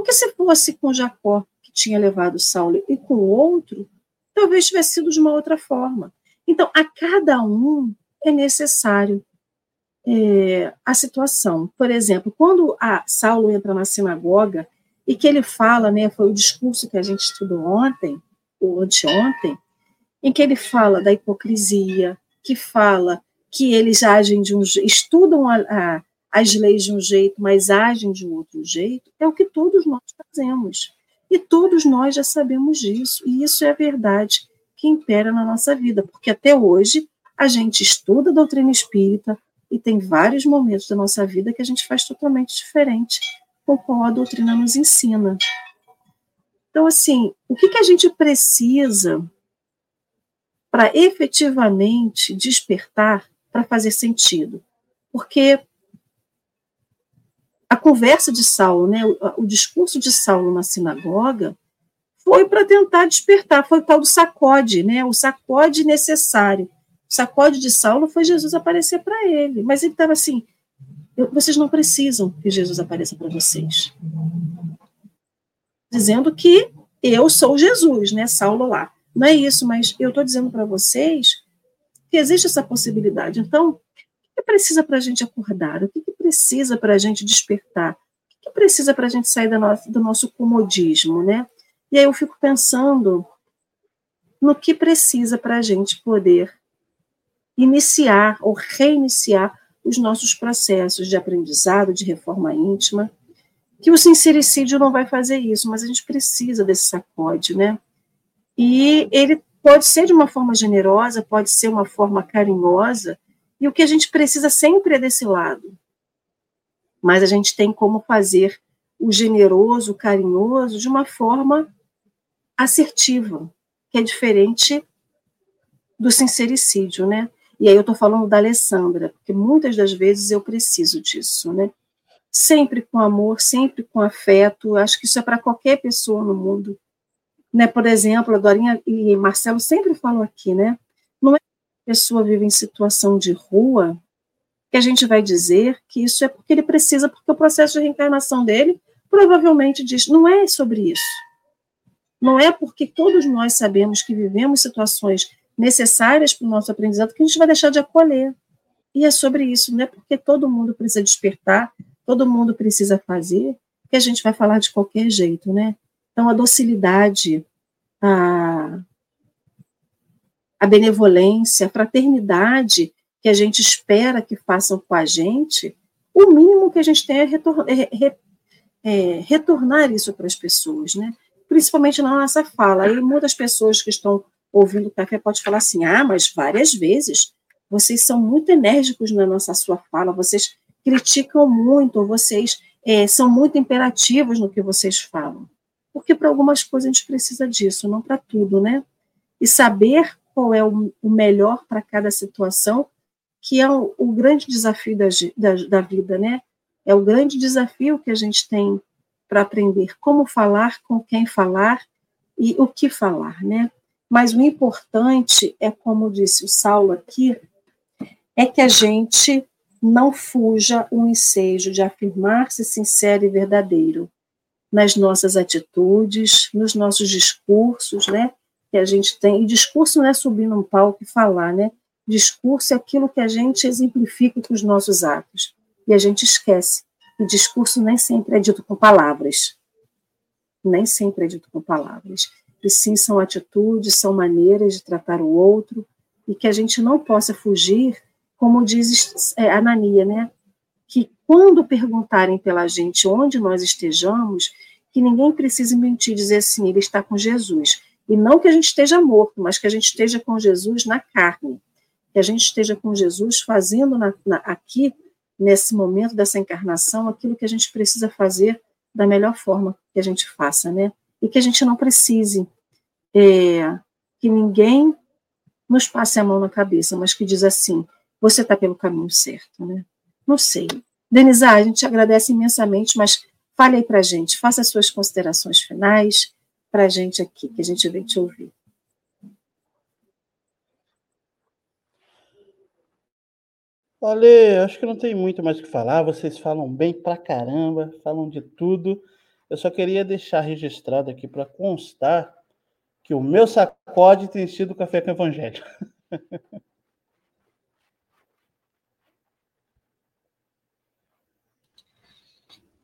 Porque se fosse com Jacó, que tinha levado Saulo, e com outro, talvez tivesse sido de uma outra forma. Então, a cada um é necessário é, a situação. Por exemplo, quando a Saulo entra na sinagoga e que ele fala, né, foi o discurso que a gente estudou ontem, ou anteontem, em que ele fala da hipocrisia, que fala que eles agem de um estudam a, a, as leis de um jeito, mas agem de um outro jeito, é o que todos nós fazemos. E todos nós já sabemos disso, e isso é a verdade que impera na nossa vida, porque até hoje a gente estuda a doutrina espírita e tem vários momentos da nossa vida que a gente faz totalmente diferente com como a doutrina nos ensina. Então, assim, o que, que a gente precisa para efetivamente despertar para fazer sentido? Porque a conversa de Saulo, né, o, o discurso de Saulo na sinagoga, foi para tentar despertar, foi o tal do sacode, né, o sacode necessário. O sacode de Saulo foi Jesus aparecer para ele, mas ele estava assim: vocês não precisam que Jesus apareça para vocês. Dizendo que eu sou Jesus, né, Saulo lá. Não é isso, mas eu estou dizendo para vocês que existe essa possibilidade. Então, que precisa para a gente acordar? O que precisa para a gente despertar? O que precisa para a gente sair do nosso comodismo, né? E aí eu fico pensando no que precisa para a gente poder iniciar ou reiniciar os nossos processos de aprendizado, de reforma íntima, que o sincericídio não vai fazer isso, mas a gente precisa desse sacode, né? E ele pode ser de uma forma generosa, pode ser uma forma carinhosa, e o que a gente precisa sempre é desse lado, mas a gente tem como fazer o generoso, o carinhoso, de uma forma assertiva, que é diferente do sincericídio, né? E aí eu estou falando da Alessandra, porque muitas das vezes eu preciso disso, né? Sempre com amor, sempre com afeto, acho que isso é para qualquer pessoa no mundo. Né? Por exemplo, a Dorinha e Marcelo sempre falam aqui, né? Não é pessoa vive em situação de rua que a gente vai dizer que isso é porque ele precisa, porque o processo de reencarnação dele provavelmente diz, não é sobre isso. Não é porque todos nós sabemos que vivemos situações necessárias para o nosso aprendizado que a gente vai deixar de acolher. E é sobre isso, não é porque todo mundo precisa despertar, todo mundo precisa fazer, que a gente vai falar de qualquer jeito, né? Então, a docilidade, a, a benevolência, a fraternidade que a gente espera que façam com a gente, o mínimo que a gente tem é, retor é, é, retornar isso para as pessoas, né? Principalmente na nossa fala. E muitas pessoas que estão ouvindo o café pode falar assim: ah, mas várias vezes vocês são muito enérgicos na nossa sua fala, vocês criticam muito, vocês é, são muito imperativos no que vocês falam. Porque para algumas coisas a gente precisa disso, não para tudo, né? E saber qual é o, melhor para cada situação, que é o, o grande desafio da, da, da vida, né? É o grande desafio que a gente tem para aprender como falar, com quem falar e o que falar, né? Mas o importante é, como disse o Saulo aqui, é que a gente não fuja o ensejo de afirmar-se sincero e verdadeiro nas nossas atitudes, nos nossos discursos, né? Que a gente tem. E discurso não é subir num palco e falar, né? Discurso é aquilo que a gente exemplifica com os nossos atos. E a gente esquece. O discurso nem sempre é dito com palavras. Nem sempre é dito com palavras. E sim são atitudes, são maneiras de tratar o outro, e que a gente não possa fugir como diz é, Anania, né? Que quando perguntarem pela gente onde nós estejamos, que ninguém precise mentir, dizer assim, ele está com Jesus. E não que a gente esteja morto, mas que a gente esteja com Jesus na carne. Que a gente esteja com Jesus fazendo na, na, aqui, nesse momento dessa encarnação, aquilo que a gente precisa fazer da melhor forma que a gente faça, né? E que a gente não precise é, que ninguém nos passe a mão na cabeça, mas que diz assim, você está pelo caminho certo, né? Não sei. Denisa, a gente agradece imensamente, mas fale aí para gente, faça as suas considerações finais para a gente aqui, que a gente vem te ouvir. Olha, acho que não tem muito mais o que falar. Vocês falam bem pra caramba, falam de tudo. Eu só queria deixar registrado aqui para constar que o meu sacode tem sido o café com evangelho. [laughs]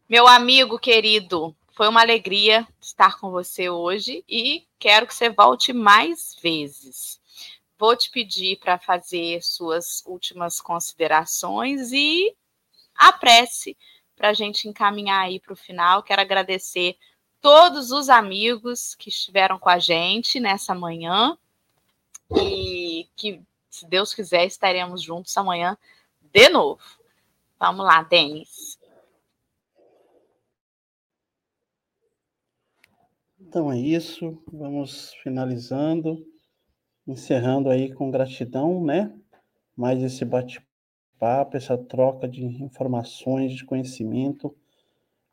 Meu amigo querido, foi uma alegria estar com você hoje e quero que você volte mais vezes. Vou te pedir para fazer suas últimas considerações e a prece para a gente encaminhar aí para o final. Quero agradecer todos os amigos que estiveram com a gente nessa manhã e que, se Deus quiser, estaremos juntos amanhã de novo. Vamos lá, Denis. Então é isso, vamos finalizando, encerrando aí com gratidão, né? Mais esse bate-papo, essa troca de informações, de conhecimento.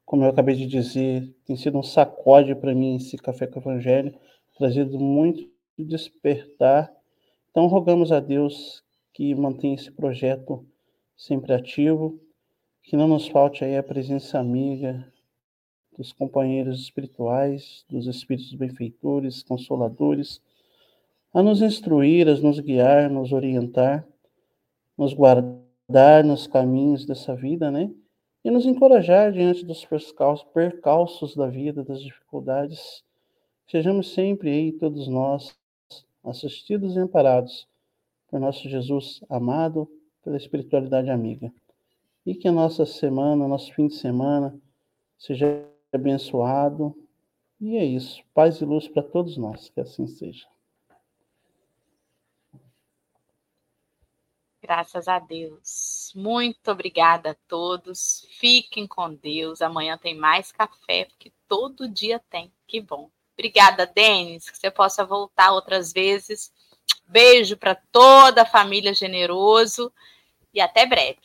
Como eu acabei de dizer, tem sido um sacode para mim esse Café com o Evangelho, trazido muito despertar. Então rogamos a Deus que mantenha esse projeto sempre ativo, que não nos falte aí a presença amiga, dos companheiros espirituais, dos espíritos benfeitores, consoladores, a nos instruir, a nos guiar, nos orientar, nos guardar nos caminhos dessa vida, né? E nos encorajar diante dos percalços da vida, das dificuldades. Sejamos sempre aí, todos nós, assistidos e amparados por nosso Jesus amado, pela espiritualidade amiga. E que a nossa semana, nosso fim de semana, seja abençoado. E é isso. Paz e luz para todos nós. Que assim seja. Graças a Deus. Muito obrigada a todos. Fiquem com Deus. Amanhã tem mais café, porque todo dia tem. Que bom. Obrigada, Denis. Que você possa voltar outras vezes. Beijo para toda a família Generoso e até breve.